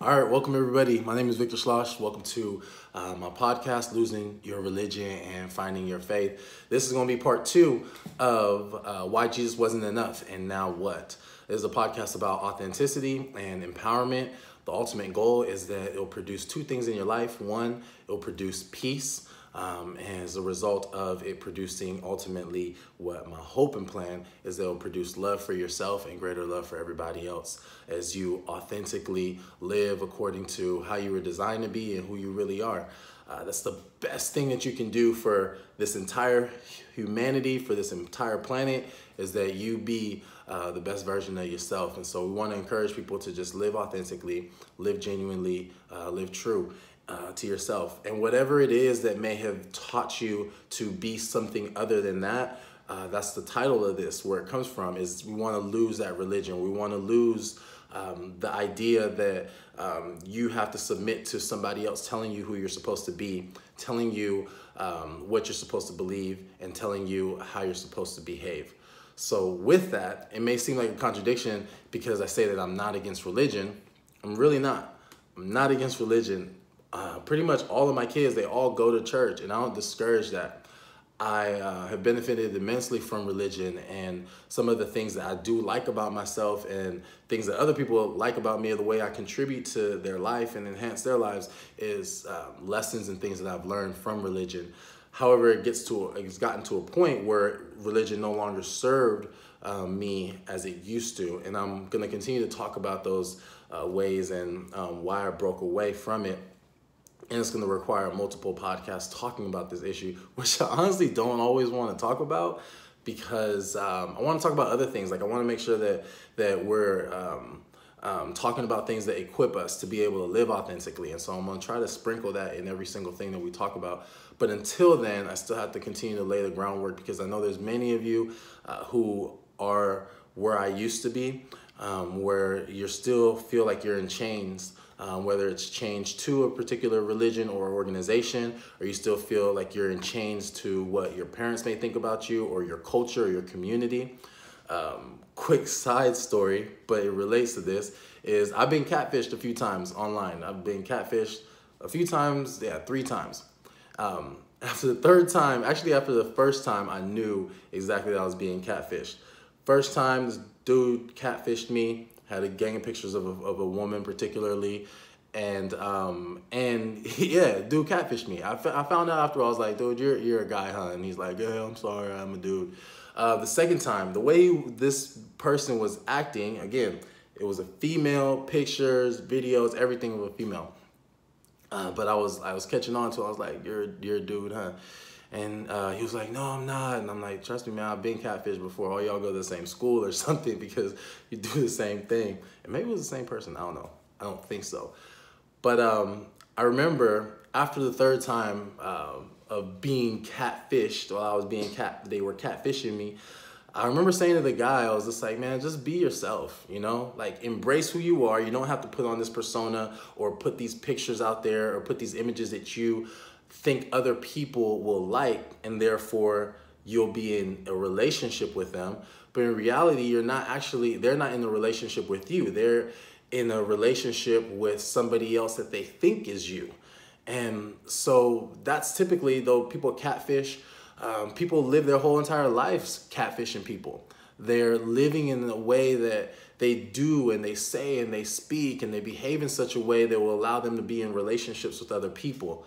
All right, welcome everybody. My name is Victor Schloss. Welcome to uh, my podcast, Losing Your Religion and Finding Your Faith. This is going to be part two of uh, Why Jesus Wasn't Enough and Now What. This is a podcast about authenticity and empowerment. The ultimate goal is that it will produce two things in your life. One, it will produce peace um, and as a result of it producing ultimately what my hope and plan is that will produce love for yourself and greater love for everybody else as you authentically live according to how you were designed to be and who you really are. Uh, that's the best thing that you can do for this entire humanity, for this entire planet, is that you be uh, the best version of yourself. And so we want to encourage people to just live authentically, live genuinely, uh, live true uh, to yourself. And whatever it is that may have taught you to be something other than that, uh, that's the title of this, where it comes from, is we want to lose that religion. We want to lose um, the idea that um, you have to submit to somebody else telling you who you're supposed to be, telling you um, what you're supposed to believe, and telling you how you're supposed to behave. So, with that, it may seem like a contradiction because I say that I'm not against religion. I'm really not. I'm not against religion uh, pretty much all of my kids, they all go to church, and I don't discourage that. I uh, have benefited immensely from religion and some of the things that I do like about myself and things that other people like about me, the way I contribute to their life and enhance their lives is um, lessons and things that I've learned from religion. However, it gets to it's gotten to a point where religion no longer served um, me as it used to, and I'm going to continue to talk about those uh, ways and um, why I broke away from it and it's going to require multiple podcasts talking about this issue, which I honestly don't always want to talk about because um, I want to talk about other things. Like I want to make sure that that we're um, um, talking about things that equip us to be able to live authentically. And so I'm going to try to sprinkle that in every single thing that we talk about. But until then, I still have to continue to lay the groundwork because I know there's many of you uh, who are where I used to be, um, where you still feel like you're in chains um, whether it's changed to a particular religion or organization, or you still feel like you're in chains to what your parents may think about you or your culture or your community. Um, quick side story, but it relates to this, is I've been catfished a few times online. I've been catfished a few times, yeah, three times. Um, after the third time, actually after the first time, I knew exactly that I was being catfished. First time, this dude catfished me had a gang of pictures of a, of a woman particularly. And um and yeah dude catfished me. I, I found out after i was like dude you're you're a guy huh? And he's like yeah i'm sorry i'm a dude. Uh the second time the way this person was acting again it was a female pictures videos everything of a female. Uh, but i was i was catching on to it. i was like you're you're a dude huh and uh, he was like, no, I'm not. And I'm like, trust me, man, I've been catfished before. All y'all go to the same school or something because you do the same thing. And maybe it was the same person. I don't know. I don't think so. But um, I remember after the third time uh, of being catfished, while I was being cat, they were catfishing me. I remember saying to the guy, I was just like, man, just be yourself, you know? Like, embrace who you are. You don't have to put on this persona or put these pictures out there or put these images that you think other people will like and therefore you'll be in a relationship with them. But in reality you're not actually they're not in a relationship with you. They're in a relationship with somebody else that they think is you. And so that's typically though people catfish um, people live their whole entire lives catfishing people. They're living in a way that they do and they say and they speak and they behave in such a way that will allow them to be in relationships with other people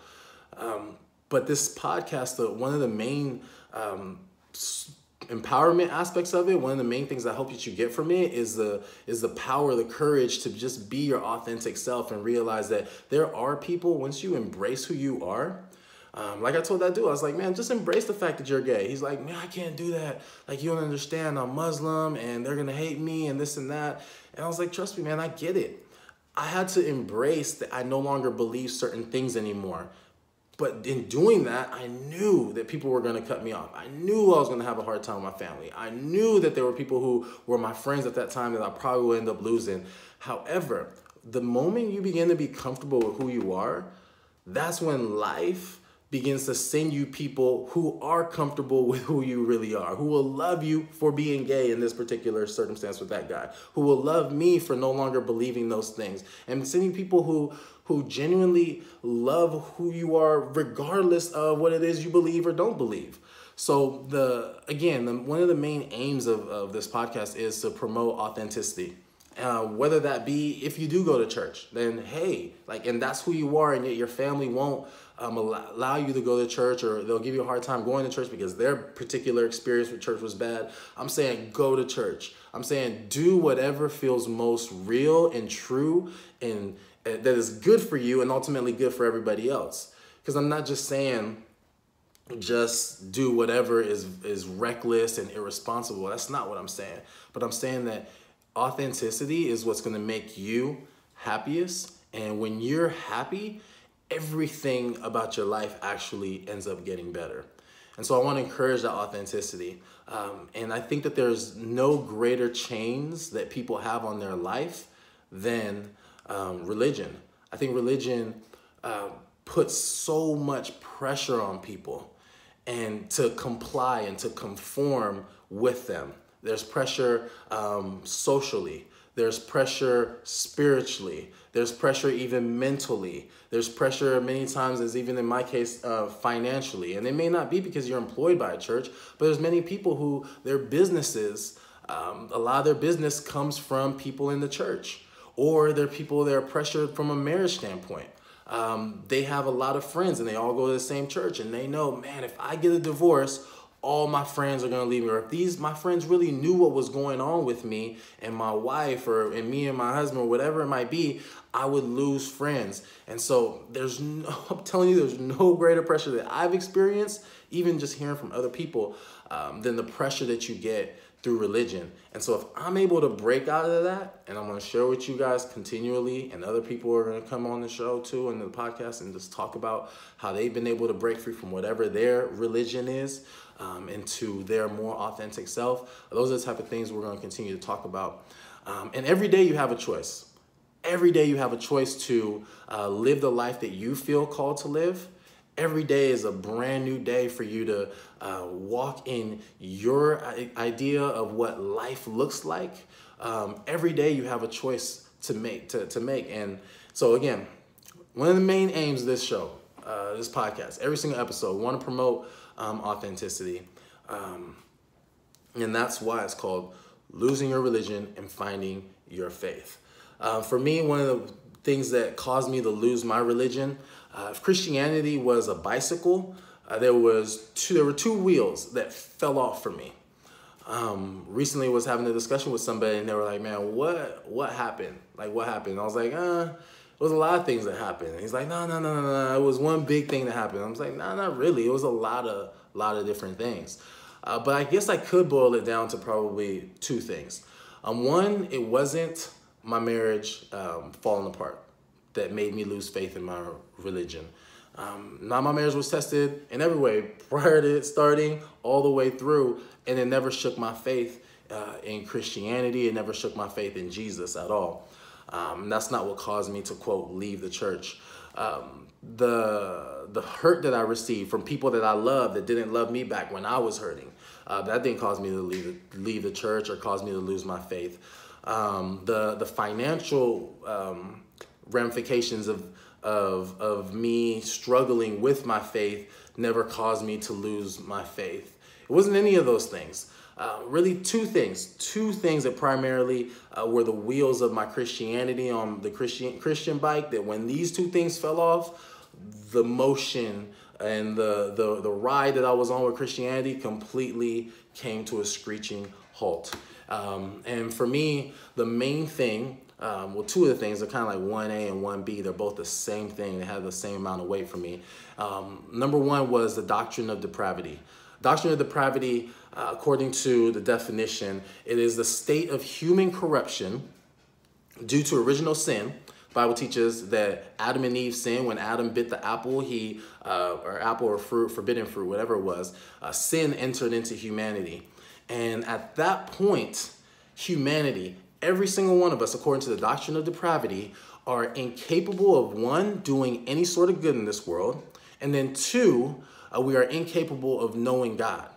um, but this podcast, the, one of the main um, empowerment aspects of it, one of the main things I hope that you get from it is the is the power, the courage to just be your authentic self and realize that there are people once you embrace who you are. Um, like I told that dude, I was like, man, just embrace the fact that you're gay. He's like, man, I can't do that. Like, you don't understand. I'm Muslim and they're gonna hate me and this and that. And I was like, trust me, man, I get it. I had to embrace that I no longer believe certain things anymore. But in doing that, I knew that people were going to cut me off. I knew I was going to have a hard time with my family. I knew that there were people who were my friends at that time that I probably would end up losing. However, the moment you begin to be comfortable with who you are, that's when life begins to send you people who are comfortable with who you really are, who will love you for being gay in this particular circumstance with that guy, who will love me for no longer believing those things, and sending people who who genuinely love who you are regardless of what it is you believe or don't believe. So the again, the, one of the main aims of, of this podcast is to promote authenticity. Uh, whether that be if you do go to church, then hey, like, and that's who you are, and yet your family won't um, allow you to go to church or they'll give you a hard time going to church because their particular experience with church was bad. I'm saying go to church. I'm saying do whatever feels most real and true and uh, that is good for you and ultimately good for everybody else. Because I'm not just saying just do whatever is is reckless and irresponsible. That's not what I'm saying. But I'm saying that authenticity is what's going to make you happiest and when you're happy, everything about your life actually ends up getting better. And so I want to encourage that authenticity. Um, and I think that there's no greater chains that people have on their life than um, religion. I think religion uh, puts so much pressure on people and to comply and to conform with them. There's pressure um, socially. There's pressure spiritually. There's pressure even mentally. There's pressure many times, as even in my case, uh, financially. And it may not be because you're employed by a church, but there's many people who their businesses, um, a lot of their business comes from people in the church, or they're people that are pressured from a marriage standpoint. Um, they have a lot of friends and they all go to the same church, and they know, man, if I get a divorce, all my friends are gonna leave me, or if these my friends really knew what was going on with me and my wife, or and me and my husband, or whatever it might be, I would lose friends. And so there's no, I'm telling you, there's no greater pressure that I've experienced, even just hearing from other people, um, than the pressure that you get through religion. And so if I'm able to break out of that, and I'm gonna share with you guys continually, and other people are gonna come on the show too and the podcast and just talk about how they've been able to break free from whatever their religion is um, into their more authentic self. Those are the type of things we're to continue to talk about. Um, and every day you have a choice. Every day you have a choice to uh, live the life that you feel called to live. Every day is a brand new day for you to uh, walk in your idea of what life looks like. Um, every day you have a choice to make. To, to make. And so again, one of the main aims of this show, uh, this podcast, every single episode, want to promote um, authenticity. Um, and that's why it's called Losing Your Religion and Finding Your Faith. Uh, for me, one of the things that caused me to lose my religion, uh, if Christianity was a bicycle, uh, there was two, there were two wheels that fell off for me. Um, recently was having a discussion with somebody and they were like, man, what, what happened? Like, what happened? I was like, uh, it was a lot of things that happened. And he's like, no, no, no, no, no. It was one big thing that happened. I was like, no, nah, not really. It was a lot of, lot of different things. Uh, but I guess I could boil it down to probably two things. Um, one, it wasn't my marriage um, falling apart that made me lose faith in my religion. Um, now my marriage was tested in every way prior to it starting all the way through, and it never shook my faith uh, in Christianity. It never shook my faith in Jesus at all. Um, that's not what caused me to quote leave the church. Um, the the hurt that I received from people that I love that didn't love me back when I was hurting, uh, that didn't cause me to leave leave the church or cause me to lose my faith. Um, the the financial um, ramifications of of of me struggling with my faith never caused me to lose my faith. It wasn't any of those things. Uh, really two things, two things that primarily uh, were the wheels of my Christianity on the Christian Christian bike. That when these two things fell off, the motion and the the the ride that I was on with Christianity completely came to a screeching halt. Um, and for me, the main thing, um, well, two of the things are kind of like 1A and 1B. They're both the same thing. They have the same amount of weight for me. Um, number one was the doctrine of depravity. Doctrine of depravity, uh, according to the definition, it is the state of human corruption due to original sin. Bible teaches that Adam and Eve sinned when Adam bit the apple, he uh, or apple or fruit, forbidden fruit, whatever it was. Uh, sin entered into humanity, and at that point, humanity, every single one of us, according to the doctrine of depravity, are incapable of one doing any sort of good in this world, And then two, uh, we are incapable of knowing God.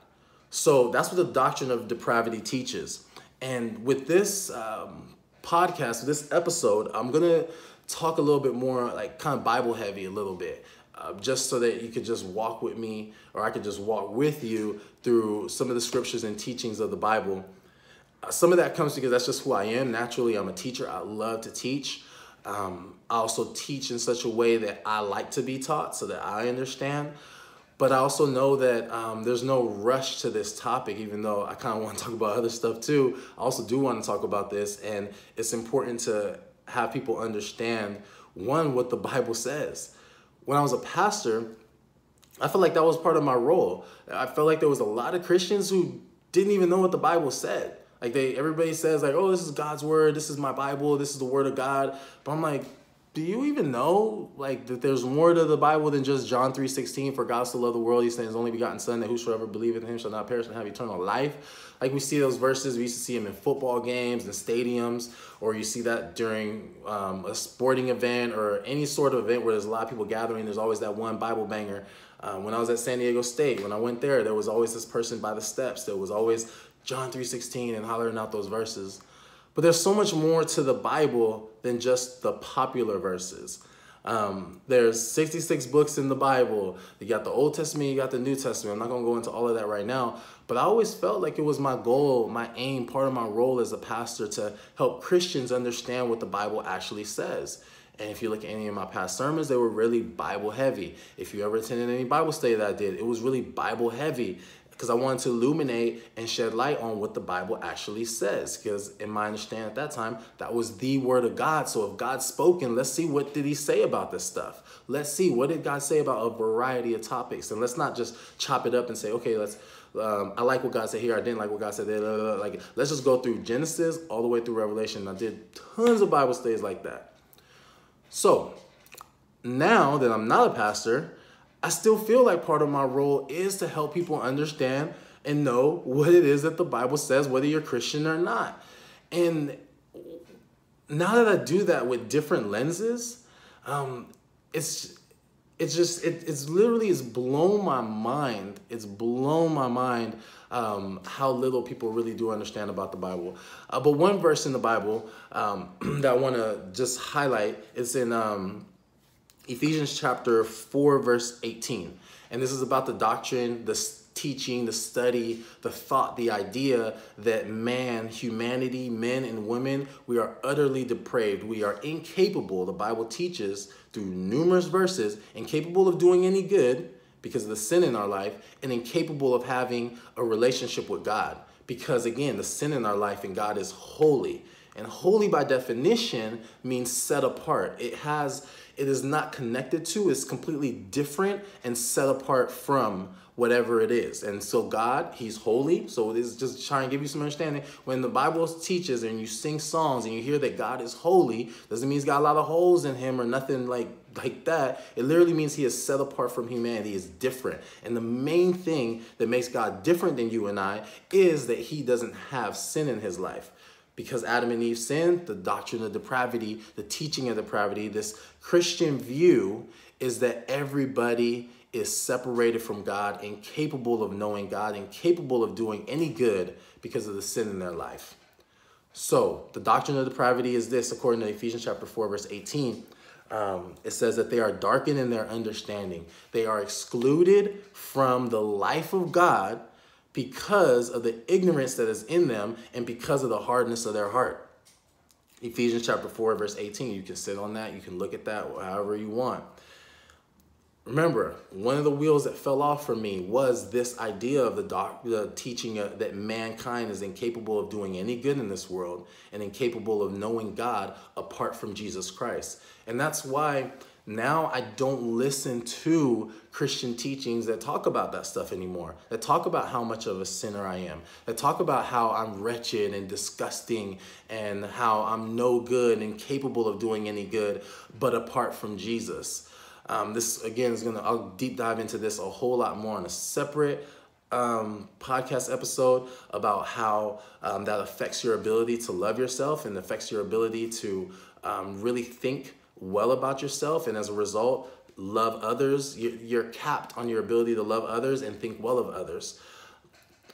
So that's what the doctrine of depravity teaches. And with this um, podcast, this episode, I'm gonna talk a little bit more like kind of Bible heavy a little bit. Uh, just so that you could just walk with me or I could just walk with you through some of the scriptures and teachings of the Bible. Some of that comes because that's just who I am. Naturally, I'm a teacher. I love to teach. Um, I also teach in such a way that I like to be taught so that I understand. But I also know that um, there's no rush to this topic, even though I kind of want to talk about other stuff too. I also do want to talk about this, and it's important to have people understand one, what the Bible says. When I was a pastor, I felt like that was part of my role. I felt like there was a lot of Christians who didn't even know what the Bible said. Like they everybody says like, "Oh, this is God's word. This is my Bible. This is the word of God." But I'm like, do you even know like that there's more to the Bible than just John 3:16 for God so loved the world he sent his only begotten son that whosoever believeth in him shall not perish and have eternal life. Like we see those verses, we used to see them in football games and stadiums, or you see that during um, a sporting event or any sort of event where there's a lot of people gathering. There's always that one Bible banger. Uh, when I was at San Diego State, when I went there, there was always this person by the steps. There was always John 3:16 and hollering out those verses. But there's so much more to the Bible than just the popular verses. Um, there's 66 books in the Bible. You got the Old Testament, you got the New Testament. I'm not going to go into all of that right now, but I always felt like it was my goal, my aim, part of my role as a pastor to help Christians understand what the Bible actually says. And if you look at any of my past sermons, they were really Bible heavy. If you ever attended any Bible study that I did, it was really Bible heavy because I wanted to illuminate and shed light on what the Bible actually says. Because in my understanding at that time, that was the word of God. So if God's spoken, let's see what did he say about this stuff. Let's see what did God say about a variety of topics. And let's not just chop it up and say, okay, let's um, I like what God said here. I didn't like what God said there. Like, let's just go through Genesis all the way through Revelation. I did tons of Bible studies like that. So now that I'm not a pastor, I still feel like part of my role is to help people understand and know what it is that the Bible says, whether you're Christian or not. And now that I do that with different lenses, um, it's it's just it, it's literally it's blown my mind. It's blown my mind um, how little people really do understand about the Bible. Uh, but one verse in the Bible um, that I want to just highlight is in um, Ephesians chapter 4, verse 18. And this is about the doctrine, the teaching, the study, the thought, the idea that man, humanity, men and women, we are utterly depraved. We are incapable, the Bible teaches through numerous verses, incapable of doing any good because of the sin in our life, and incapable of having a relationship with God. Because again, the sin in our life and God is holy. And holy by definition means set apart. It has it is not connected to, it's completely different and set apart from whatever it is. And so God, He's holy. So it is just trying to give you some understanding. When the Bible teaches and you sing songs and you hear that God is holy, doesn't mean He's got a lot of holes in Him or nothing like like that. It literally means He is set apart from humanity. Is different. And the main thing that makes God different than you and I is that He doesn't have sin in His life because Adam and Eve sinned, the doctrine of depravity, the teaching of depravity, this Christian view is that everybody is separated from God, incapable of knowing God, incapable of doing any good because of the sin in their life. So, the doctrine of depravity is this, according to Ephesians chapter 4, verse 18. Um, it says that they are darkened in their understanding. They are excluded from the life of God because of the ignorance that is in them and because of the hardness of their heart. Ephesians chapter 4, verse 18. You can sit on that. You can look at that however you want. Remember, one of the wheels that fell off for me was this idea of the, doc, the teaching uh, that mankind is incapable of doing any good in this world and incapable of knowing God apart from Jesus Christ. And that's why now I don't listen to Christian teachings that talk about that stuff anymore, that talk about how much of a sinner I am, that talk about how I'm wretched and disgusting and how I'm no good and capable of doing any good, but apart from Jesus. Um, this again is gonna, I'll deep dive into this a whole lot more on a separate um, podcast episode about how um, that affects your ability to love yourself and affects your ability to um, really think well about yourself and as a result love others. You're capped on your ability to love others and think well of others.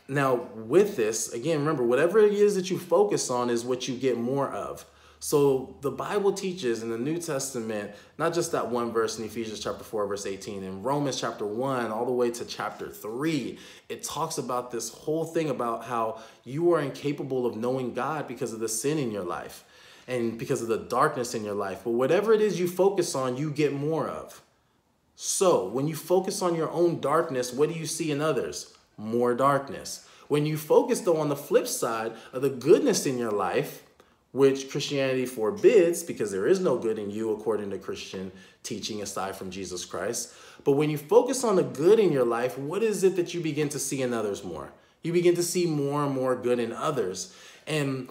Now, with this, again, remember, whatever it is that you focus on is what you get more of. So the Bible teaches in the New Testament, not just that one verse in Ephesians chapter 4, verse 18, in Romans chapter 1, all the way to chapter 3, it talks about this whole thing about how you are incapable of knowing God because of the sin in your life and because of the darkness in your life. But whatever it is you focus on, you get more of. So when you focus on your own darkness, what do you see in others? More darkness. When you focus though on the flip side of the goodness in your life, which Christianity forbids because there is no good in you according to Christian teaching aside from Jesus Christ. But when you focus on the good in your life, what is it that you begin to see in others more? You begin to see more and more good in others. And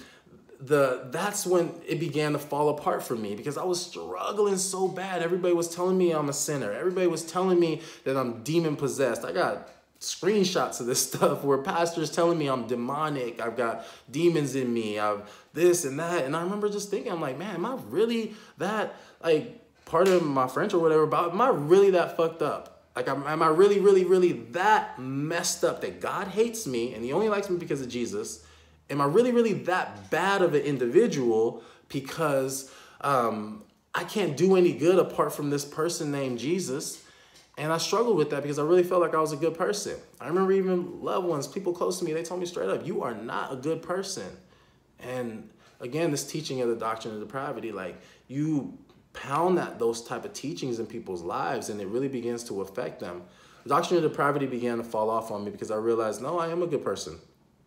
the that's when it began to fall apart for me because I was struggling so bad. Everybody was telling me I'm a sinner. Everybody was telling me that I'm demon possessed. I got screenshots of this stuff where pastors telling me I'm demonic, I've got demons in me, I've this and that. And I remember just thinking, I'm like, man, am I really that, like, part of my French or whatever, but am I really that fucked up? Like, am, am I really, really, really that messed up that God hates me and he only likes me because of Jesus? Am I really, really that bad of an individual because um, I can't do any good apart from this person named Jesus? And I struggled with that because I really felt like I was a good person. I remember even loved ones, people close to me, they told me straight up, you are not a good person. And again, this teaching of the doctrine of depravity, like you pound that those type of teachings in people's lives and it really begins to affect them. The doctrine of depravity began to fall off on me because I realized, no, I am a good person.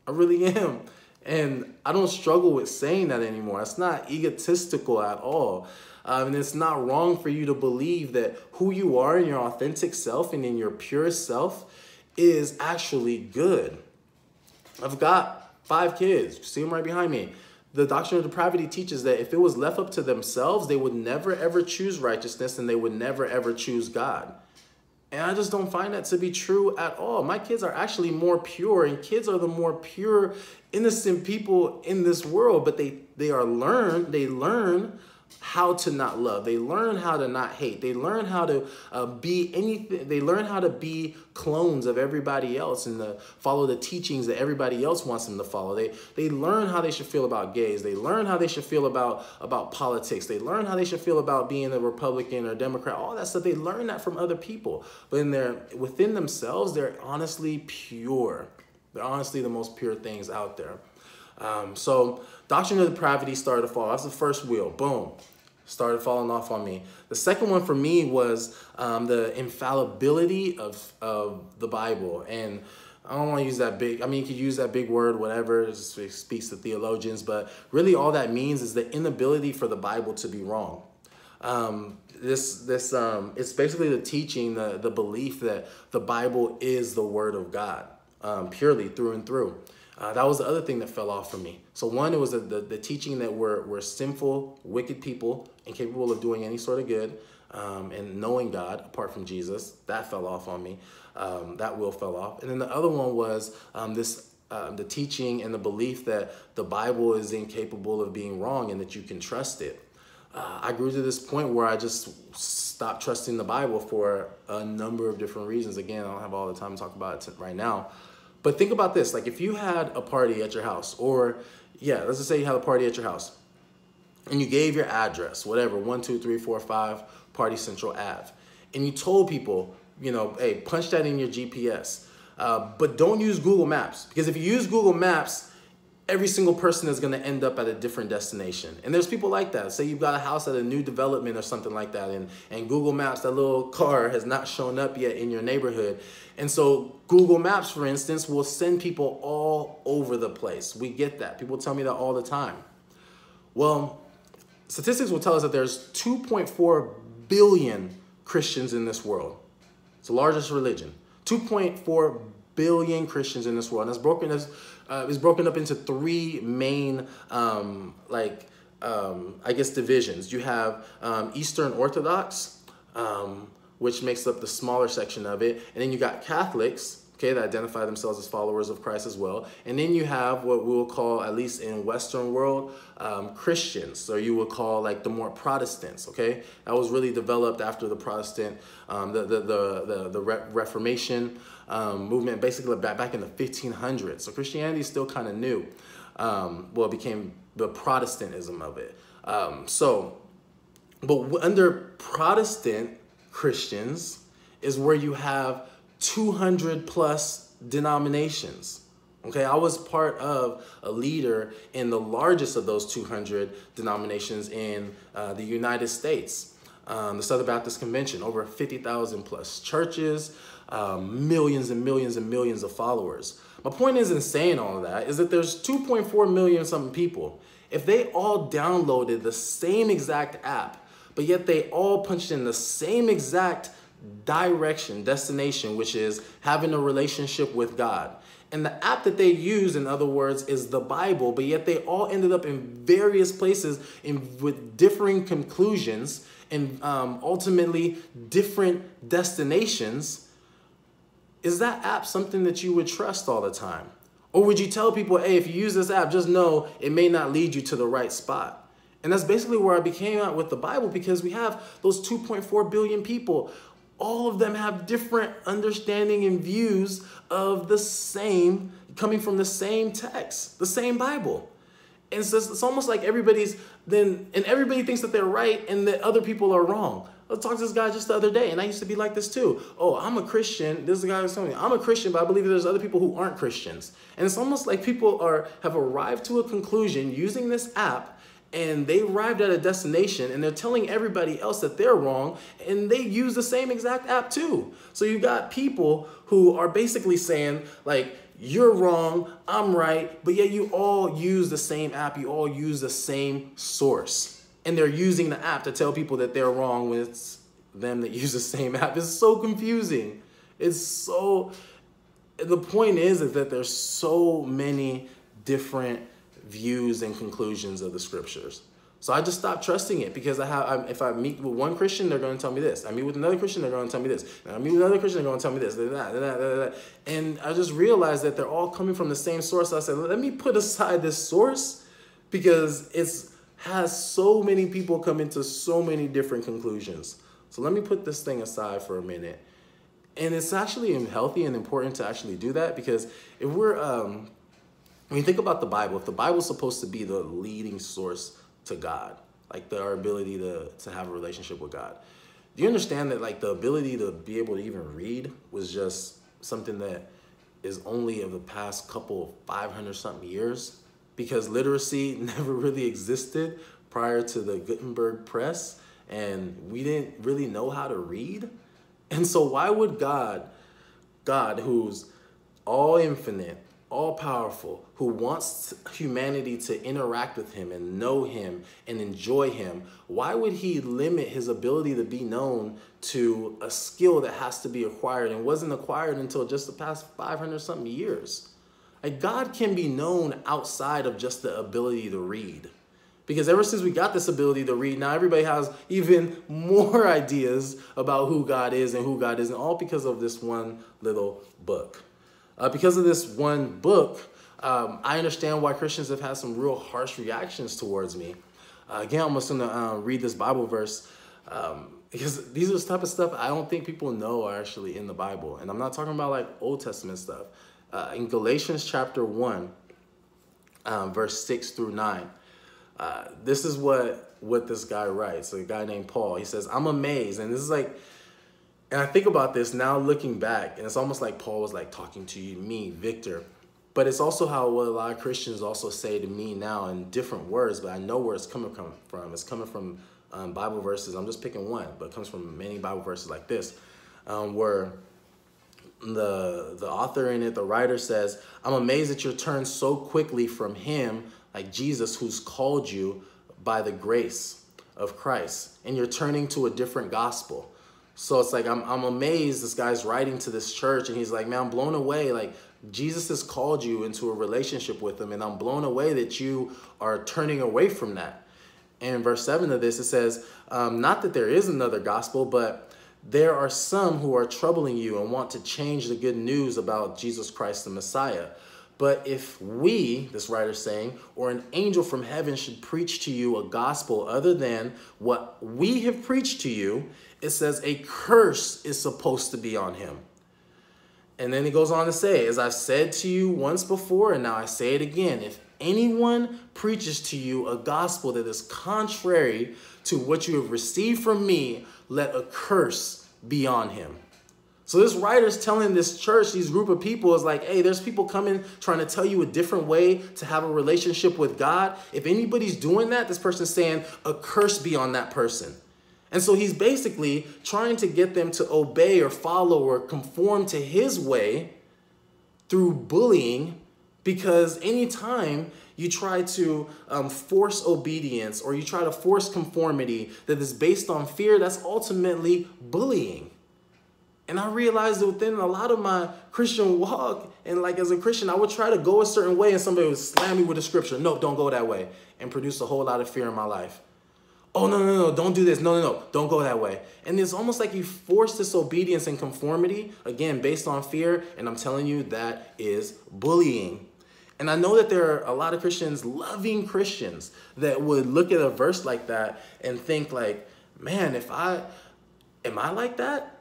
I really am. And I don't struggle with saying that anymore. It's not egotistical at all. Um, and it's not wrong for you to believe that who you are in your authentic self and in your purest self is actually good. I've got five kids. you See them right behind me. The doctrine of depravity teaches that if it was left up to themselves, they would never ever choose righteousness and they would never ever choose God. And I just don't find that to be true at all. My kids are actually more pure, and kids are the more pure, innocent people in this world, but they they are learn, they learn how to not love. They learn how to not hate. They learn how to uh, be anything. They learn how to be clones of everybody else and to follow the teachings that everybody else wants them to follow. They they learn how they should feel about gays. They learn how they should feel about about politics. They learn how they should feel about being a Republican or Democrat. All that stuff. They learn that from other people. But in their within themselves, they're honestly pure. They're honestly the most pure things out there. Um, so doctrine of depravity started to fall. That's the first wheel. Boom. Started falling off on me. The second one for me was um, the infallibility of, of the Bible. And I don't want to use that big, I mean, you could use that big word, whatever, it speaks to theologians, but really all that means is the inability for the Bible to be wrong. Um, this, this, um, it's basically the teaching, the, the belief that the Bible is the word of God, um, purely through and through. Uh, that was the other thing that fell off for me. So one, it was the, the, the, teaching that we're, we're sinful, wicked people, incapable of doing any sort of good, um, and knowing God apart from Jesus. That fell off on me. Um, that will fell off. And then the other one was um, this um, the teaching and the belief that the Bible is incapable of being wrong and that you can trust it. Uh, I grew to this point where I just stopped trusting the Bible for a number of different reasons. Again, I don't have all the time to talk about it right now. But think about this, like if you had a party at your house, or yeah, let's just say you had a party at your house, and you gave your address, whatever, one, two, three, four, five, Party Central Ave, and you told people, you know, hey, punch that in your GPS, uh, but don't use Google Maps because if you use Google Maps, every single person is going to end up at a different destination. And there's people like that. Say you've got a house at a new development or something like that, and, and Google Maps, that little car has not shown up yet in your neighborhood. And so Google Maps, for instance, will send people all over the place. We get that. People tell me that all the time. Well, statistics will tell us that there's 2.4 billion Christians in this world. It's the largest religion. 2.4 billion Christians in this world. And it's broken as uh, is broken up into three main um, like um, I guess divisions. You have um, Eastern Orthodox, um, which makes up the smaller section of it, and then you got Catholics, okay, that identify themselves as followers of Christ as well. And then you have what we'll call, at least in Western world, um, Christians, or you would call like the more Protestants, okay? That was really developed after the Protestant, um, the, the, the, the, the Re Reformation um, movement, basically back, back in the 1500s. So Christianity is still kind of new. Um, well, it became the Protestantism of it. Um, so, but under Protestant Christians is where you have 200 plus denominations. Okay, I was part of a leader in the largest of those 200 denominations in uh, the United States, um, the Southern Baptist Convention, over 50,000 plus churches, um, millions and millions and millions of followers. My point is in saying all of that is that there's 2.4 million something people. If they all downloaded the same exact app, but yet they all punched in the same exact direction, destination, which is having a relationship with God. And the app that they use, in other words, is the Bible, but yet they all ended up in various places in, with differing conclusions and um, ultimately different destinations. Is that app something that you would trust all the time? Or would you tell people, hey, if you use this app, just know it may not lead you to the right spot? And that's basically where I became out with the Bible because we have those 2.4 billion people all of them have different understanding and views of the same, coming from the same text, the same Bible. And it's, just, it's almost like everybody's then, and everybody thinks that they're right and that other people are wrong. I talked to this guy just the other day, and I used to be like this too. Oh, I'm a Christian. This is the guy who's telling me I'm a Christian, but I believe there's other people who aren't Christians. And it's almost like people are have arrived to a conclusion using this app and they arrived at a destination and they're telling everybody else that they're wrong and they use the same exact app too. So you got people who are basically saying like you're wrong, I'm right, but yet you all use the same app, you all use the same source. And they're using the app to tell people that they're wrong it's them that use the same app. It's so confusing. It's so the point is, is that there's so many different views and conclusions of the scriptures. So I just stopped trusting it because I have, I, if I meet with one Christian, they're going to tell me this. I meet with another Christian, they're going to tell me this. And I meet with another Christian, they're going to tell me this. That, that, that, that, And I just realized that they're all coming from the same source. So I said, let me put aside this source because it's has so many people come into so many different conclusions. So let me put this thing aside for a minute. And it's actually healthy and important to actually do that because if we're um, when you think about the Bible, if the Bible's supposed to be the leading source to God, like the, our ability to, to have a relationship with God, do you understand that like the ability to be able to even read was just something that is only of the past couple of 500 something years? Because literacy never really existed prior to the Gutenberg press and we didn't really know how to read. And so why would God, God who's all infinite, all powerful, who wants humanity to interact with him and know him and enjoy him, why would he limit his ability to be known to a skill that has to be acquired and wasn't acquired until just the past 500 something years? Like God can be known outside of just the ability to read. Because ever since we got this ability to read, now everybody has even more ideas about who God is and who God isn't, all because of this one little book. Uh, because of this one book, um, I understand why Christians have had some real harsh reactions towards me. Uh, again, I'm just gonna uh, read this Bible verse um, because these are the type of stuff I don't think people know are actually in the Bible. And I'm not talking about like Old Testament stuff. Uh, in Galatians chapter 1, um, verse 6 through 9, uh, this is what, what this guy writes, a guy named Paul. He says, I'm amazed. And this is like, and I think about this now looking back, and it's almost like Paul was like talking to you, me, Victor. But it's also how what a lot of Christians also say to me now in different words, but I know where it's coming from. It's coming from um, Bible verses. I'm just picking one, but it comes from many Bible verses like this, um, where the the author in it, the writer says, "I'm amazed that you're turned so quickly from Him, like Jesus, who's called you by the grace of Christ, and you're turning to a different gospel." So it's like, I'm, I'm amazed this guy's writing to this church and he's like, man, I'm blown away. Like, Jesus has called you into a relationship with him, and I'm blown away that you are turning away from that. And verse 7 of this, it says, um, Not that there is another gospel, but there are some who are troubling you and want to change the good news about Jesus Christ the Messiah. But if we, this writer's saying, or an angel from heaven should preach to you a gospel other than what we have preached to you, it says a curse is supposed to be on him. And then he goes on to say, as I've said to you once before, and now I say it again, if anyone preaches to you a gospel that is contrary to what you have received from me, let a curse be on him. So this writer's telling this church, these group of people, is like, hey, there's people coming trying to tell you a different way to have a relationship with God. If anybody's doing that, this person's saying a curse be on that person. And so he's basically trying to get them to obey or follow or conform to his way through bullying because anytime you try to um, force obedience or you try to force conformity that is based on fear, that's ultimately bullying. And I realized that within a lot of my Christian walk, and like as a Christian, I would try to go a certain way, and somebody would slam me with a scripture. No, don't go that way, and produce a whole lot of fear in my life. Oh, no, no, no, don't do this. No, no, no, don't go that way. And it's almost like you force this obedience and conformity, again, based on fear. And I'm telling you, that is bullying. And I know that there are a lot of Christians, loving Christians, that would look at a verse like that and think like, man, if I, am I like that?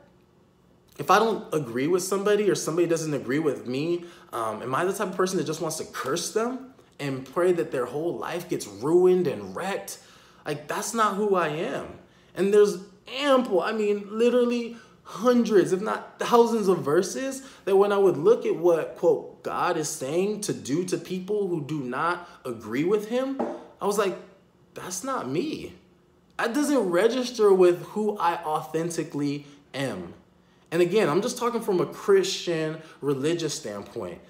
If I don't agree with somebody or somebody doesn't agree with me, um, am I the type of person that just wants to curse them and pray that their whole life gets ruined and wrecked? Like, that's not who I am. And there's ample, I mean, literally hundreds, if not thousands of verses that when I would look at what, quote, God is saying to do to people who do not agree with him, I was like, that's not me. That doesn't register with who I authentically am. And again, I'm just talking from a Christian religious standpoint.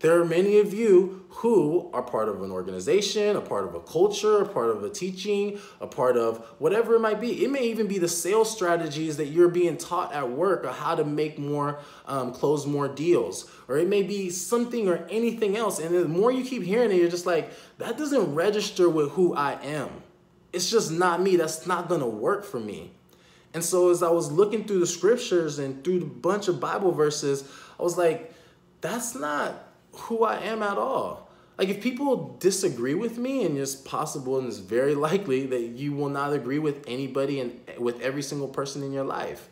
There are many of you who are part of an organization, a part of a culture, a part of a teaching, a part of whatever it might be. It may even be the sales strategies that you're being taught at work or how to make more, um, close more deals. Or it may be something or anything else. And the more you keep hearing it, you're just like, that doesn't register with who I am. It's just not me. That's not going to work for me. And so as I was looking through the scriptures and through a bunch of Bible verses, I was like, that's not who I am at all. Like if people disagree with me, and it's possible and it's very likely that you will not agree with anybody and with every single person in your life.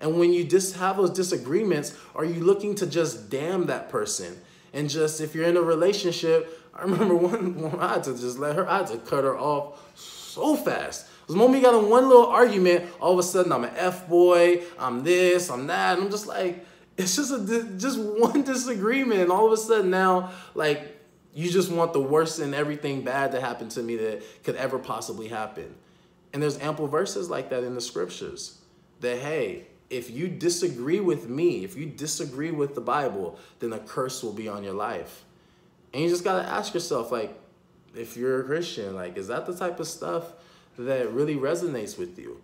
And when you just have those disagreements, are you looking to just damn that person? And just if you're in a relationship, I remember one, one I had to just let her, I had to cut her off so fast. Because the moment we got in one little argument, all of a sudden I'm an F boy, I'm this, I'm that. And I'm just like, it's just a just one disagreement and all of a sudden now like you just want the worst and everything bad to happen to me that could ever possibly happen. And there's ample verses like that in the scriptures that hey if you disagree with me if you disagree with the bible then a curse will be on your life. And you just got to ask yourself like if you're a christian like is that the type of stuff that really resonates with you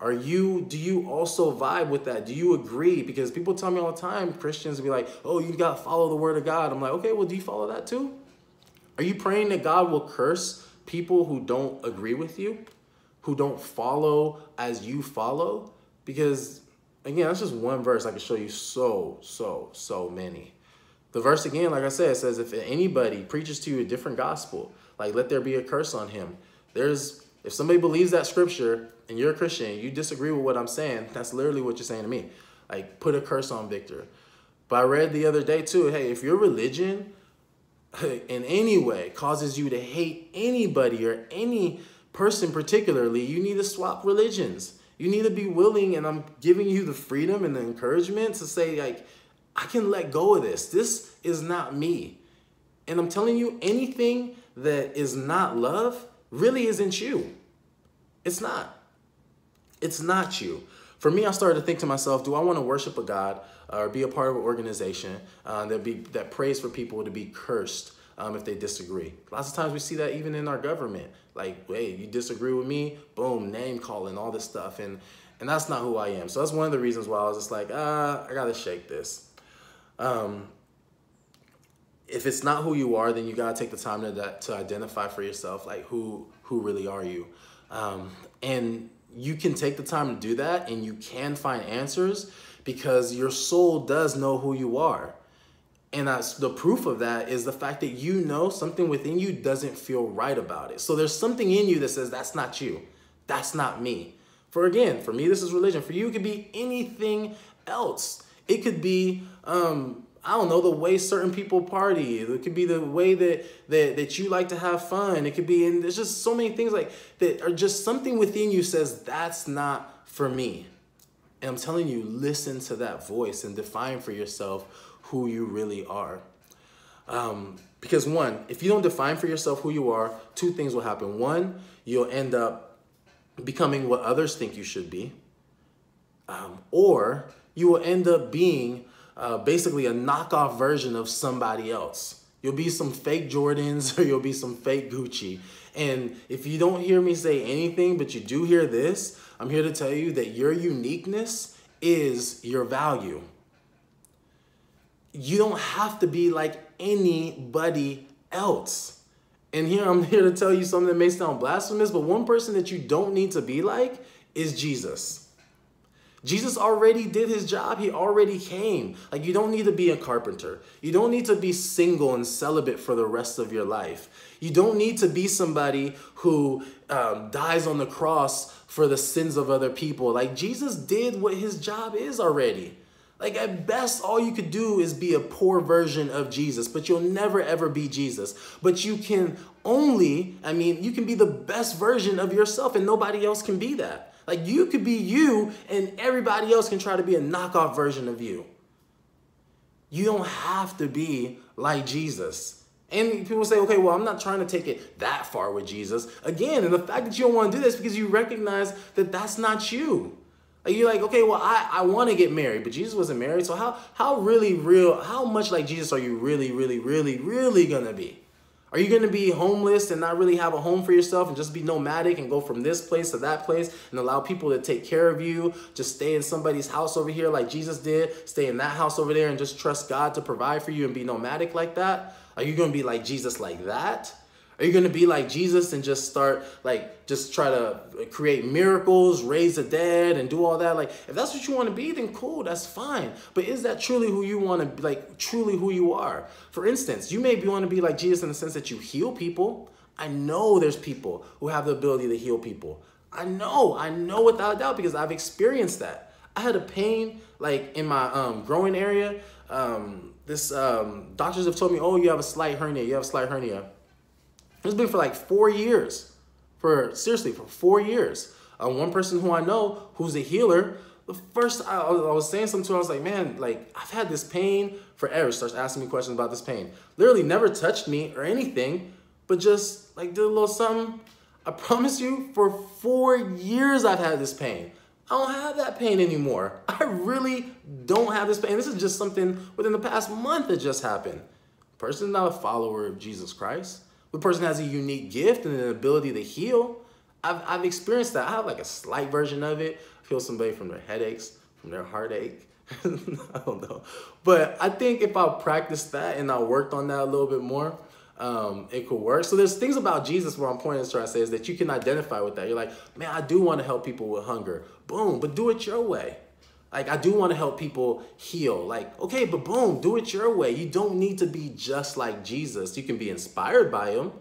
are you, do you also vibe with that? Do you agree? Because people tell me all the time, Christians be like, oh, you got to follow the word of God. I'm like, okay, well, do you follow that too? Are you praying that God will curse people who don't agree with you, who don't follow as you follow? Because again, that's just one verse. I can show you so, so, so many. The verse again, like I said, it says if anybody preaches to you a different gospel, like let there be a curse on him. There's if somebody believes that scripture and you're a Christian, you disagree with what I'm saying, that's literally what you're saying to me. Like, put a curse on Victor. But I read the other day too, hey, if your religion in any way causes you to hate anybody or any person particularly, you need to swap religions. You need to be willing, and I'm giving you the freedom and the encouragement to say, like, I can let go of this. This is not me. And I'm telling you, anything that is not love really isn't you. It's not. It's not you. For me, I started to think to myself, do I want to worship a God or be a part of an organization uh, that be that prays for people to be cursed um, if they disagree? Lots of times we see that even in our government. Like, hey, you disagree with me, boom, name calling, all this stuff, and and that's not who I am. So that's one of the reasons why I was just like, ah, I gotta shake this. Um, if it's not who you are, then you gotta take the time to to identify for yourself, like who who really are you. Um, and you can take the time to do that and you can find answers because your soul does know who you are. And that's the proof of that is the fact that you know something within you doesn't feel right about it. So there's something in you that says, that's not you. That's not me. For again, for me, this is religion. For you, it could be anything else. It could be, um, I don't know, the way certain people party. It could be the way that, that, that you like to have fun. It could be, and there's just so many things like that are just something within you says, that's not for me. And I'm telling you, listen to that voice and define for yourself who you really are. Um, because one, if you don't define for yourself who you are, two things will happen. One, you'll end up becoming what others think you should be, um, or you will end up being uh, basically a knockoff version of somebody else. You'll be some fake Jordans or you'll be some fake Gucci. And if you don't hear me say anything, but you do hear this, I'm here to tell you that your uniqueness is your value. You don't have to be like anybody else. And here I'm here to tell you something that may sound blasphemous, but one person that you don't need to be like is Jesus. Jesus already did his job. He already came. Like, you don't need to be a carpenter. You don't need to be single and celibate for the rest of your life. You don't need to be somebody who um, dies on the cross for the sins of other people. Like Jesus did what his job is already. Like at best, all you could do is be a poor version of Jesus, but you'll never ever be Jesus. But you can only, I mean, you can be the best version of yourself, and nobody else can be that. Like you could be you, and everybody else can try to be a knockoff version of you. You don't have to be like Jesus. And people say, okay, well, I'm not trying to take it that far with Jesus. Again, and the fact that you don't want to do this because you recognize that that's not you. Like you're like, okay, well, I, I want to get married, but Jesus wasn't married. So how how really real, how much like Jesus are you really, really, really, really gonna be? Are you gonna be homeless and not really have a home for yourself and just be nomadic and go from this place to that place and allow people to take care of you? Just stay in somebody's house over here like Jesus did, stay in that house over there and just trust God to provide for you and be nomadic like that? Are you going to be like Jesus like that? Are you going to be like Jesus and just start like just try to create miracles, raise the dead and do all that? Like if that's what you want to be, then cool, that's fine. But is that truly who you want to be like truly who you are? For instance, you may want to be like Jesus in the sense that you heal people. I know there's people who have the ability to heal people. I know, I know without a doubt because I've experienced that. I had a pain like in my um, growing area. Um, this um, doctors have told me, oh, you have a slight hernia. You have a slight hernia. It's been for like four years. For seriously, for four years. Uh, one person who I know who's a healer, the first I, I was saying something to her, I was like, man, like I've had this pain forever. Starts asking me questions about this pain. Literally never touched me or anything, but just like did a little something. I promise you, for four years I've had this pain. I don't have that pain anymore. I really don't have this pain. This is just something within the past month that just happened. The person is not a follower of Jesus Christ. The person has a unique gift and an ability to heal. I've, I've experienced that. I have like a slight version of it. I feel somebody from their headaches, from their heartache. I don't know. But I think if I practiced that and I worked on that a little bit more, um, it could work. So there's things about Jesus where I'm pointing to trying to say is that you can identify with that. You're like, man, I do want to help people with hunger. Boom, but do it your way. Like I do want to help people heal. Like, okay, but boom, do it your way. You don't need to be just like Jesus. You can be inspired by him.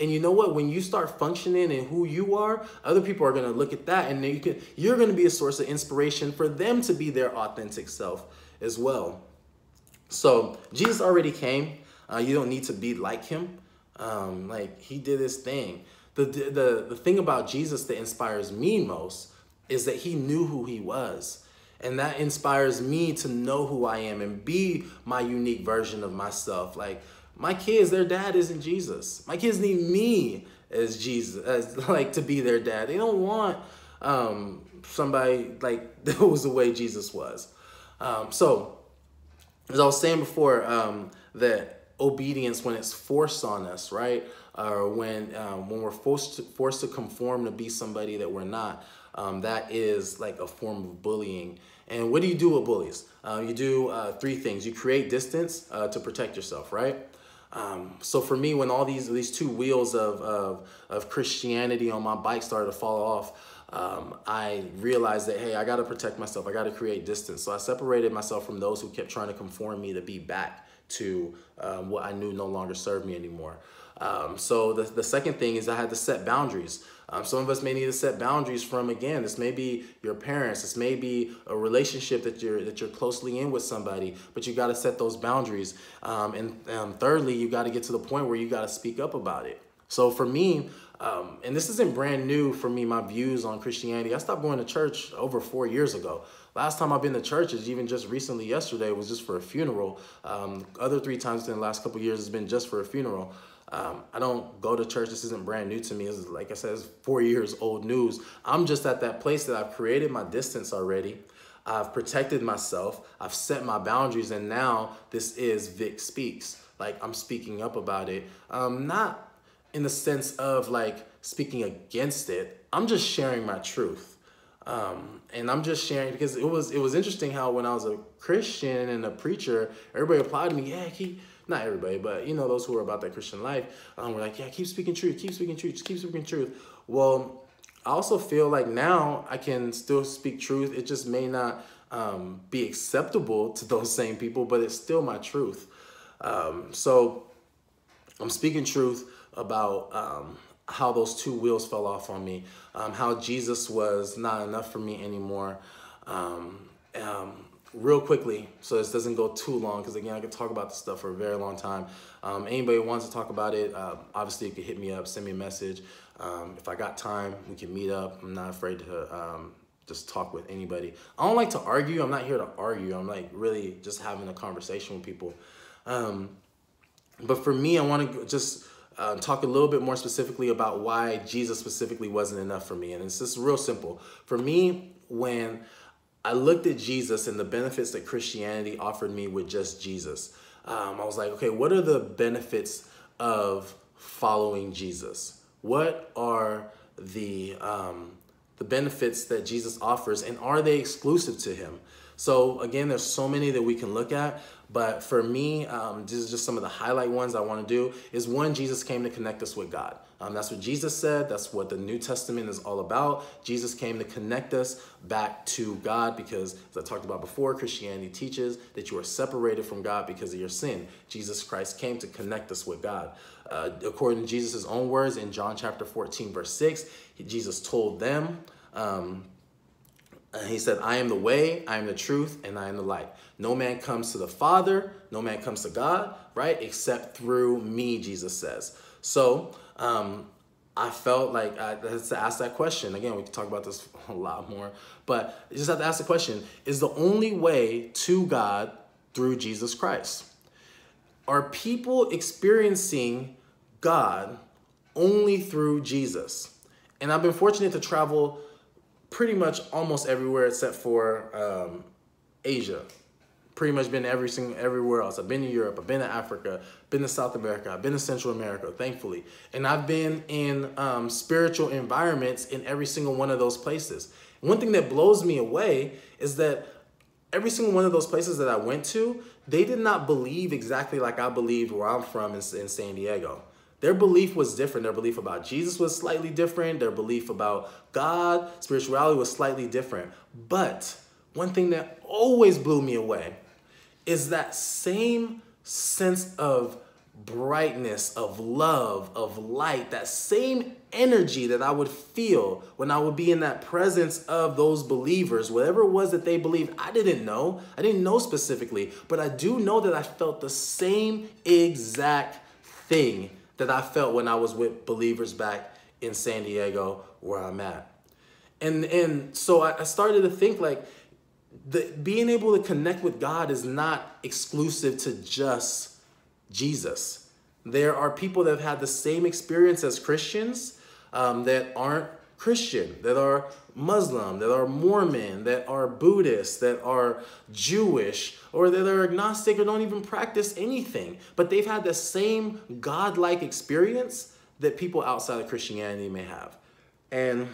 And you know what? When you start functioning in who you are, other people are gonna look at that and you can you're gonna be a source of inspiration for them to be their authentic self as well. So Jesus already came. Uh, you don't need to be like him. Um, like he did his thing. The, the, the thing about Jesus that inspires me most is that he knew who he was. And that inspires me to know who I am and be my unique version of myself. Like my kids, their dad isn't Jesus. My kids need me as Jesus, as like to be their dad. They don't want um, somebody like that was the way Jesus was. Um, so, as I was saying before, um, that obedience when it's forced on us, right? Or when um, when we're forced to, forced to conform to be somebody that we're not, um, that is like a form of bullying. And what do you do with bullies? Uh, you do uh, three things. You create distance uh, to protect yourself, right? Um, so for me, when all these these two wheels of, of, of Christianity on my bike started to fall off, um, I realized that, hey, I got to protect myself. I got to create distance. So I separated myself from those who kept trying to conform me to be back to um, what I knew no longer served me anymore. Um, so the, the second thing is I had to set boundaries. Um, some of us may need to set boundaries from again. This may be your parents. This may be a relationship that you're that you're closely in with somebody. But you got to set those boundaries. Um, and um, thirdly, you got to get to the point where you got to speak up about it. So for me, um, and this isn't brand new for me. My views on Christianity. I stopped going to church over four years ago. Last time I've been to church is even just recently. Yesterday was just for a funeral. Um, other three times in the last couple years has been just for a funeral. Um, I don't go to church. This isn't brand new to me. It's like I said, it's four years old news. I'm just at that place that I've created my distance already. I've protected myself. I've set my boundaries, and now this is Vic Speaks. Like I'm speaking up about it. Um, not in the sense of like speaking against it. I'm just sharing my truth. Um, and I'm just sharing because it was it was interesting how when I was a Christian and a preacher, everybody applied to me, yeah, keep not everybody, but you know, those who are about that Christian life, um, were like, yeah, keep speaking truth, keep speaking truth, just keep speaking truth. Well, I also feel like now I can still speak truth. It just may not um, be acceptable to those same people, but it's still my truth. Um, so I'm speaking truth about um, how those two wheels fell off on me, um, how Jesus was not enough for me anymore. Um, um, real quickly, so this doesn't go too long, because again, I could talk about this stuff for a very long time. Um, anybody wants to talk about it, uh, obviously you can hit me up, send me a message. Um, if I got time, we can meet up. I'm not afraid to um, just talk with anybody. I don't like to argue. I'm not here to argue. I'm like really just having a conversation with people. Um, but for me, I want to just uh, talk a little bit more specifically about why Jesus specifically wasn't enough for me. And it's just real simple. For me, when I looked at Jesus and the benefits that Christianity offered me with just Jesus. Um, I was like, okay, what are the benefits of following Jesus? What are the um, the benefits that Jesus offers, and are they exclusive to Him? So again, there's so many that we can look at, but for me, um, this is just some of the highlight ones I want to do. Is one, Jesus came to connect us with God. Um, that's what Jesus said. That's what the New Testament is all about. Jesus came to connect us back to God because, as I talked about before, Christianity teaches that you are separated from God because of your sin. Jesus Christ came to connect us with God. Uh, according to Jesus' own words in John chapter 14, verse 6, Jesus told them, um, he said, I am the way, I am the truth, and I am the light. No man comes to the Father, no man comes to God, right? Except through me, Jesus says. So um, I felt like I had to ask that question. Again, we can talk about this a lot more, but you just have to ask the question Is the only way to God through Jesus Christ? Are people experiencing God only through Jesus? And I've been fortunate to travel pretty much almost everywhere except for um, Asia. Pretty much been every single everywhere else. I've been to Europe, I've been to Africa, been to South America, I've been to Central America, thankfully. And I've been in um, spiritual environments in every single one of those places. One thing that blows me away is that every single one of those places that I went to, they did not believe exactly like I believed where I'm from in, in San Diego. Their belief was different. Their belief about Jesus was slightly different. Their belief about God, spirituality was slightly different. But one thing that always blew me away is that same sense of brightness, of love, of light, that same energy that I would feel when I would be in that presence of those believers, whatever it was that they believed, I didn't know. I didn't know specifically, but I do know that I felt the same exact thing that I felt when I was with believers back in San Diego where I'm at. And and so I, started to think like the being able to connect with God is not exclusive to just Jesus. There are people that have had the same experience as Christians um, that aren't Christian, that are Muslim, that are Mormon, that are Buddhist, that are Jewish, or that are agnostic or don't even practice anything. But they've had the same God-like experience that people outside of Christianity may have. And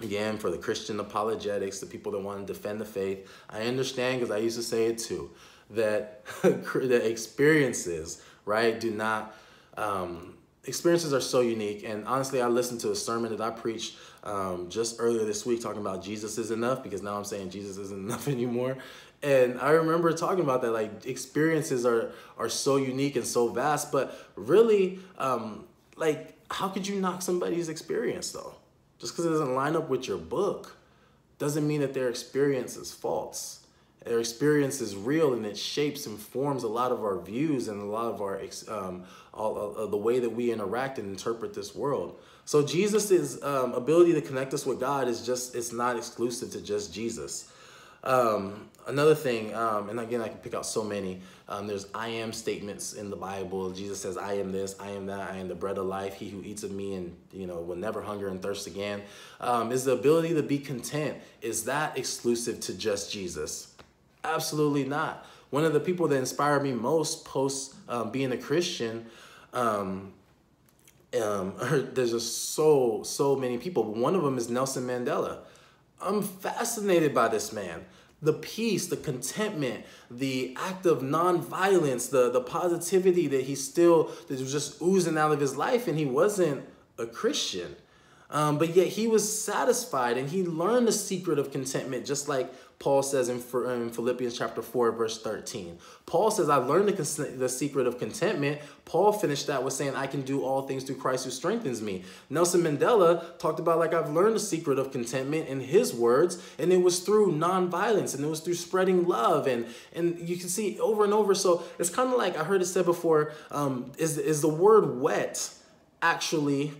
again, for the Christian apologetics, the people that want to defend the faith, I understand because I used to say it too, that the experiences, right, do not. Um, experiences are so unique. And honestly, I listened to a sermon that I preached um, just earlier this week talking about Jesus is enough because now I'm saying Jesus isn't enough anymore. And I remember talking about that, like experiences are are so unique and so vast, but really, um, like how could you knock somebody's experience though? Just because it doesn't line up with your book doesn't mean that their experience is false. Their experience is real and it shapes and forms a lot of our views and a lot of our um, all, uh, the way that we interact and interpret this world. So Jesus' um, ability to connect us with God is just it's not exclusive to just Jesus. Um, another thing, um, and again, I can pick out so many. Um, there's I am statements in the Bible. Jesus says, I am this, I am that, I am the bread of life. He who eats of me and, you know, will never hunger and thirst again. Um, is the ability to be content. Is that exclusive to just Jesus? Absolutely not. One of the people that inspired me most post um, being a Christian, um, um, there's just so, so many people. One of them is Nelson Mandela. I'm fascinated by this man. The peace, the contentment, the act of nonviolence, the, the positivity that he still that was just oozing out of his life, and he wasn't a Christian. Um, but yet he was satisfied and he learned the secret of contentment, just like Paul says in, Philippians chapter 4, verse 13. Paul says, I learned the, the secret of contentment. Paul finished that with saying, I can do all things through Christ who strengthens me. Nelson Mandela talked about, like, I've learned the secret of contentment in his words, and it was through nonviolence and it was through spreading love. And, and you can see over and over. So it's kind of like I heard it said before um, is, is the word wet actually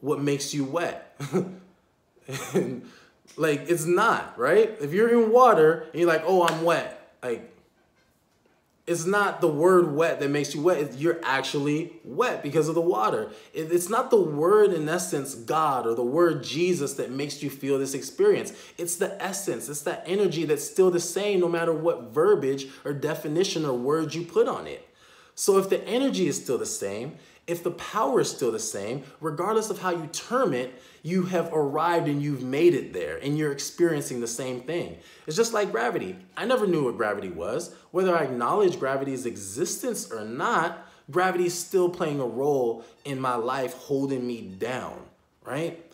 what makes you wet? and, like it's not, right? If you're in water and you're like, oh, I'm wet, like it's not the word wet that makes you wet. You're actually wet because of the water. It's not the word, in essence, God or the word Jesus that makes you feel this experience. It's the essence, it's that energy that's still the same no matter what verbiage or definition or words you put on it. So if the energy is still the same, if the power is still the same, regardless of how you term it, you have arrived and you've made it there and you're experiencing the same thing. It's just like gravity. I never knew what gravity was. Whether I acknowledge gravity's existence or not, gravity is still playing a role in my life holding me down, right?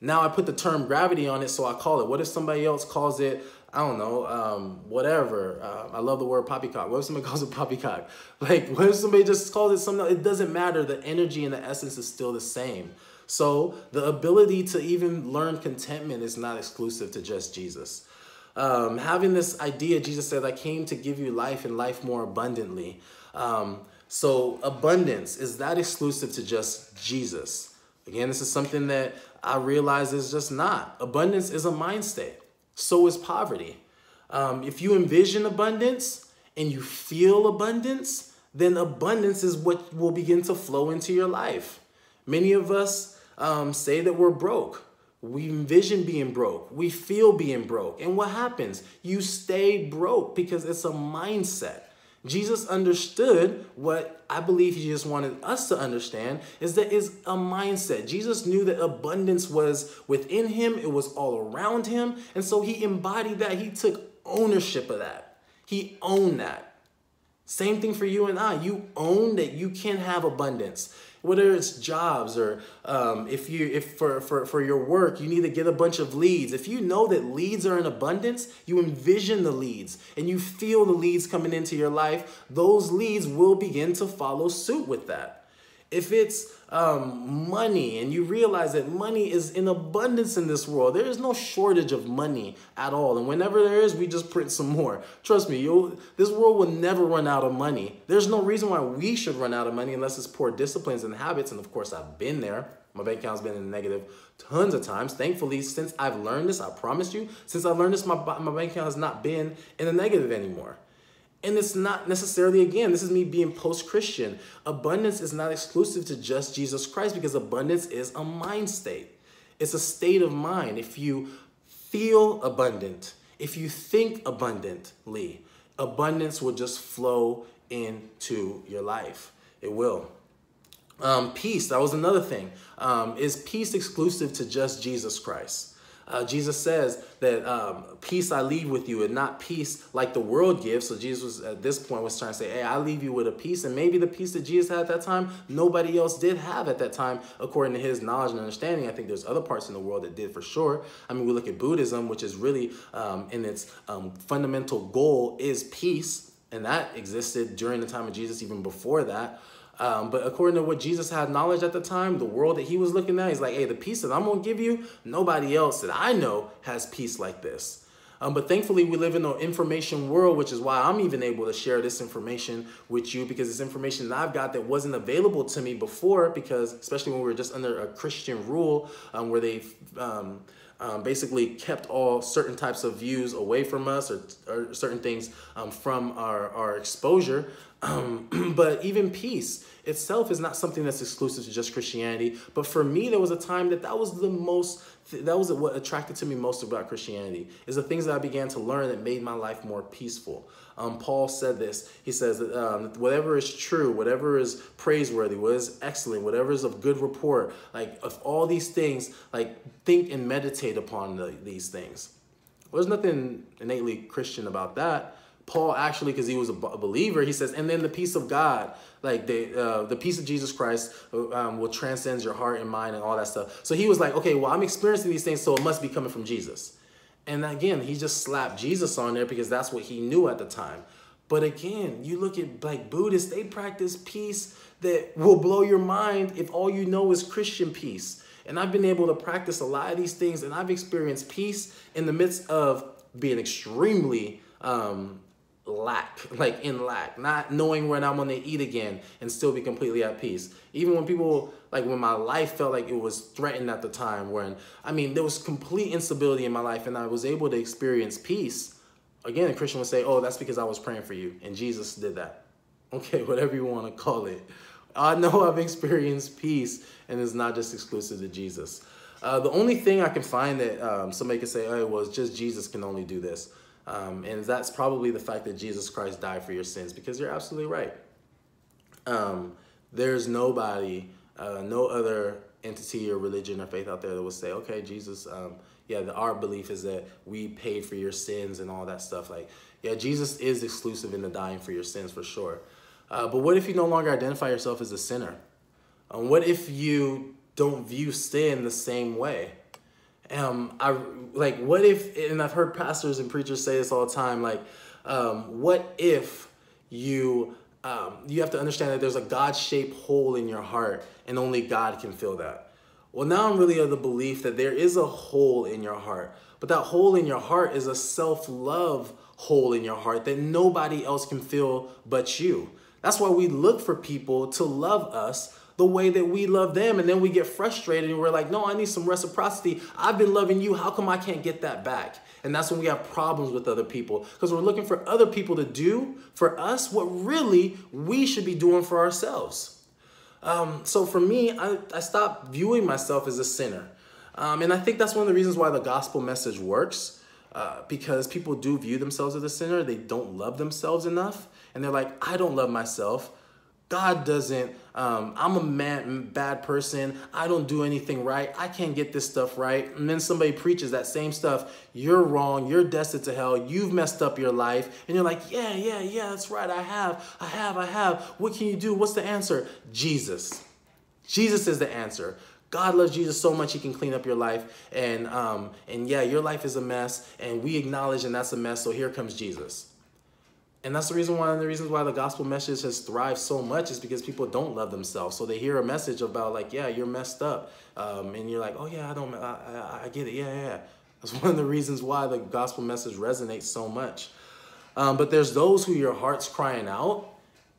Now I put the term gravity on it, so I call it. What if somebody else calls it I don't know, um, whatever. Uh, I love the word poppycock. What if somebody calls it poppycock? Like, what if somebody just calls it something? It doesn't matter. The energy and the essence is still the same. So the ability to even learn contentment is not exclusive to just Jesus. Um, having this idea, Jesus said, I came to give you life and life more abundantly. Um, so abundance, is that exclusive to just Jesus? Again, this is something that I realize is just not. Abundance is a mind state so is poverty. Um, if you envision abundance and you feel abundance, then abundance is what will begin to flow into your life. Many of us um, say that we're broke. We envision being broke. We feel being broke. And what happens? You stay broke because it's a mindset. Jesus understood what I believe he just wanted us to understand is that is a mindset. Jesus knew that abundance was within him, it was all around him, and so he embodied that. He took ownership of that. He owned that. Same thing for you and I. You own that you can have abundance. Whether it's jobs or um, if you if for, for for your work you need to get a bunch of leads. If you know that leads are in abundance you envision the leads and you feel the leads coming into your life those leads will begin to follow suit with that if it's um, money and you realize that money is in abundance in this world, there is no shortage of money at all. And whenever there is, we just print some more. Trust me, you this world will never run out of money. There's no reason why we should run out of money unless it's poor disciplines and habits. And of course, I've been there. My bank account's been in the negative tons of times. Thankfully, since I've learned this, I promise you, since I've learned this, my, my bank account has not been in the negative anymore. And it's not necessarily, again, this is me being post Christian. Abundance is not exclusive to just Jesus Christ because abundance is a mind state. It's a state of mind. If you feel abundant, if you think abundantly, abundance will just flow into your life. It will. Um, peace, that was another thing. Um, is peace exclusive to just Jesus Christ? Uh, Jesus says that um, peace I leave with you and not peace like the world gives. So Jesus was, at this point was trying to say, hey, I leave you with a peace. And maybe the peace that Jesus had at that time, nobody else did have at that time, according to his knowledge and understanding. I think there's other parts in the world that did for sure. I mean, we look at Buddhism, which is really um, in its um, fundamental goal is peace. And that existed during the time of Jesus, even before that. Um, but according to what Jesus had knowledge at the time, the world that he was looking at, he's like, hey, the peace that I'm going to give you, nobody else that I know has peace like this. Um, but thankfully, we live in an information world, which is why I'm even able to share this information with you because it's information that I've got that wasn't available to me before. Because, especially when we were just under a Christian rule um, where they um, um, basically kept all certain types of views away from us or, or certain things um, from our, our exposure. Um, but even peace itself is not something that's exclusive to just Christianity. But for me, there was a time that that was the most, that was what attracted to me most about Christianity, is the things that I began to learn that made my life more peaceful. Um, Paul said this. He says that um, whatever is true, whatever is praiseworthy, what is excellent, whatever is of good report, like of all these things, like think and meditate upon the, these things. Well, there's nothing innately Christian about that. Paul actually, because he was a believer, he says, and then the peace of God, like the uh, the peace of Jesus Christ, uh, um, will transcend your heart and mind and all that stuff. So he was like, okay, well, I'm experiencing these things, so it must be coming from Jesus. And again, he just slapped Jesus on there because that's what he knew at the time. But again, you look at like Buddhists, they practice peace that will blow your mind if all you know is Christian peace. And I've been able to practice a lot of these things, and I've experienced peace in the midst of being extremely um, lack, like in lack, not knowing when I'm gonna eat again and still be completely at peace. Even when people, like when my life felt like it was threatened at the time, when, I mean, there was complete instability in my life and I was able to experience peace. Again, a Christian would say, oh, that's because I was praying for you and Jesus did that. Okay, whatever you wanna call it. I know I've experienced peace and it's not just exclusive to Jesus. Uh, the only thing I can find that um, somebody could say, oh, well, just Jesus can only do this. Um, and that's probably the fact that Jesus Christ died for your sins because you're absolutely right. Um, there's nobody, uh, no other entity or religion or faith out there that will say, okay, Jesus, um, yeah, the, our belief is that we paid for your sins and all that stuff. Like, yeah, Jesus is exclusive in the dying for your sins for sure. Uh, but what if you no longer identify yourself as a sinner? Um, what if you don't view sin the same way? Um, I like what if, and I've heard pastors and preachers say this all the time, like, um, what if you um, you have to understand that there's a God-shaped hole in your heart, and only God can fill that. Well, now I'm really of the belief that there is a hole in your heart, but that hole in your heart is a self-love hole in your heart that nobody else can fill but you. That's why we look for people to love us the way that we love them. And then we get frustrated and we're like, no, I need some reciprocity. I've been loving you. How come I can't get that back? And that's when we have problems with other people because we're looking for other people to do for us what really we should be doing for ourselves. Um, so for me, I, I stopped viewing myself as a sinner. Um, and I think that's one of the reasons why the gospel message works. Uh, because people do view themselves as a sinner, they don't love themselves enough, and they're like, I don't love myself. God doesn't, um, I'm a bad person. I don't do anything right. I can't get this stuff right. And then somebody preaches that same stuff. You're wrong. You're destined to hell. You've messed up your life. And you're like, yeah, yeah, yeah, that's right. I have, I have, I have. What can you do? What's the answer? Jesus. Jesus is the answer. God loves Jesus so much he can clean up your life. And, um, and yeah, your life is a mess. And we acknowledge and that's a mess. So here comes Jesus. And that's the reason of the reasons why the gospel message has thrived so much is because people don't love themselves. So they hear a message about like, yeah, you're messed up. Um, and you're like, oh yeah, I don't, I, I, I, get it. Yeah, yeah. That's one of the reasons why the gospel message resonates so much. Um, but there's those who your heart's crying out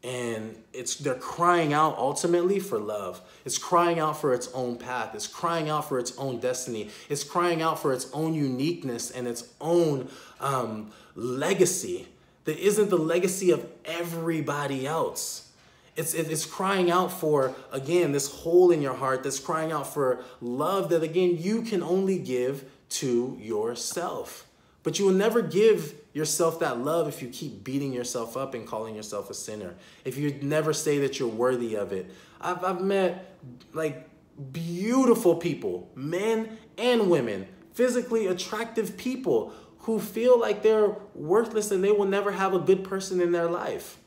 and it's they're crying out ultimately for love it's crying out for its own path it's crying out for its own destiny it's crying out for its own uniqueness and its own um, legacy that isn't the legacy of everybody else. It's, it's crying out for, again, this hole in your heart that's crying out for love that, again, you can only give to yourself. But you will never give yourself that love if you keep beating yourself up and calling yourself a sinner. If you never say that you're worthy of it. I've, I've met like beautiful people, men and women, physically attractive people who feel like they're worthless and they will never have a good person in their life.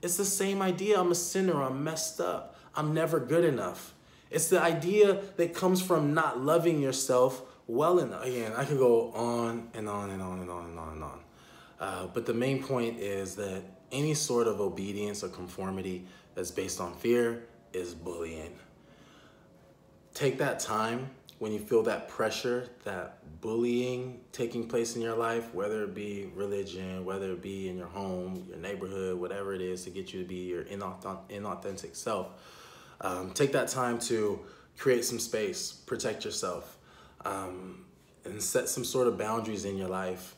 It's the same idea. I'm a sinner. I'm messed up. I'm never good enough. It's the idea that comes from not loving yourself well enough. Again, I could go on and on and on and on and on and on. Uh, but the main point is that any sort of obedience or conformity that's based on fear is bullying. Take that time when you feel that pressure, that bullying taking place in your life, whether it be religion, whether it be in your home, your neighborhood, whatever it is to get you to be your inauthentic self, um, take that time to create some space, protect yourself, um, and set some sort of boundaries in your life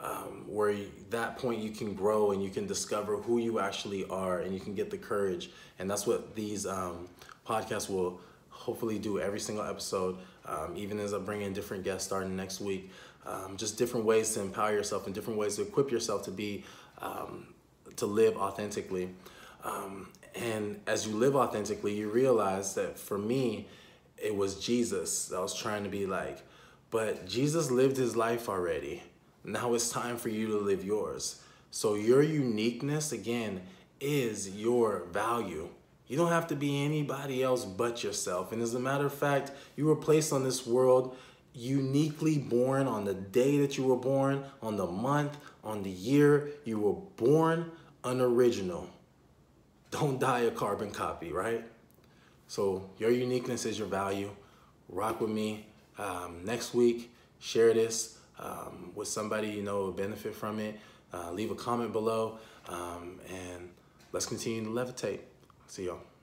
um, where you, that point you can grow and you can discover who you actually are and you can get the courage. And that's what these um, podcasts will hopefully do every single episode, um, even as I bring in different guests starting next week. Um, just different ways to empower yourself and different ways to equip yourself to be, um, to live authentically. Um, and as you live authentically, you realize that for me, it was Jesus that I was trying to be like. But Jesus lived his life already. Now it's time for you to live yours. So your uniqueness, again, is your value. You don't have to be anybody else but yourself. And as a matter of fact, you were placed on this world uniquely born on the day that you were born, on the month, on the year. You were born unoriginal. Don't die a carbon copy, right? So your uniqueness is your value. Rock with me um, next week. Share this um, with somebody you know will benefit from it, uh, leave a comment below, um, and let's continue to levitate. See y'all.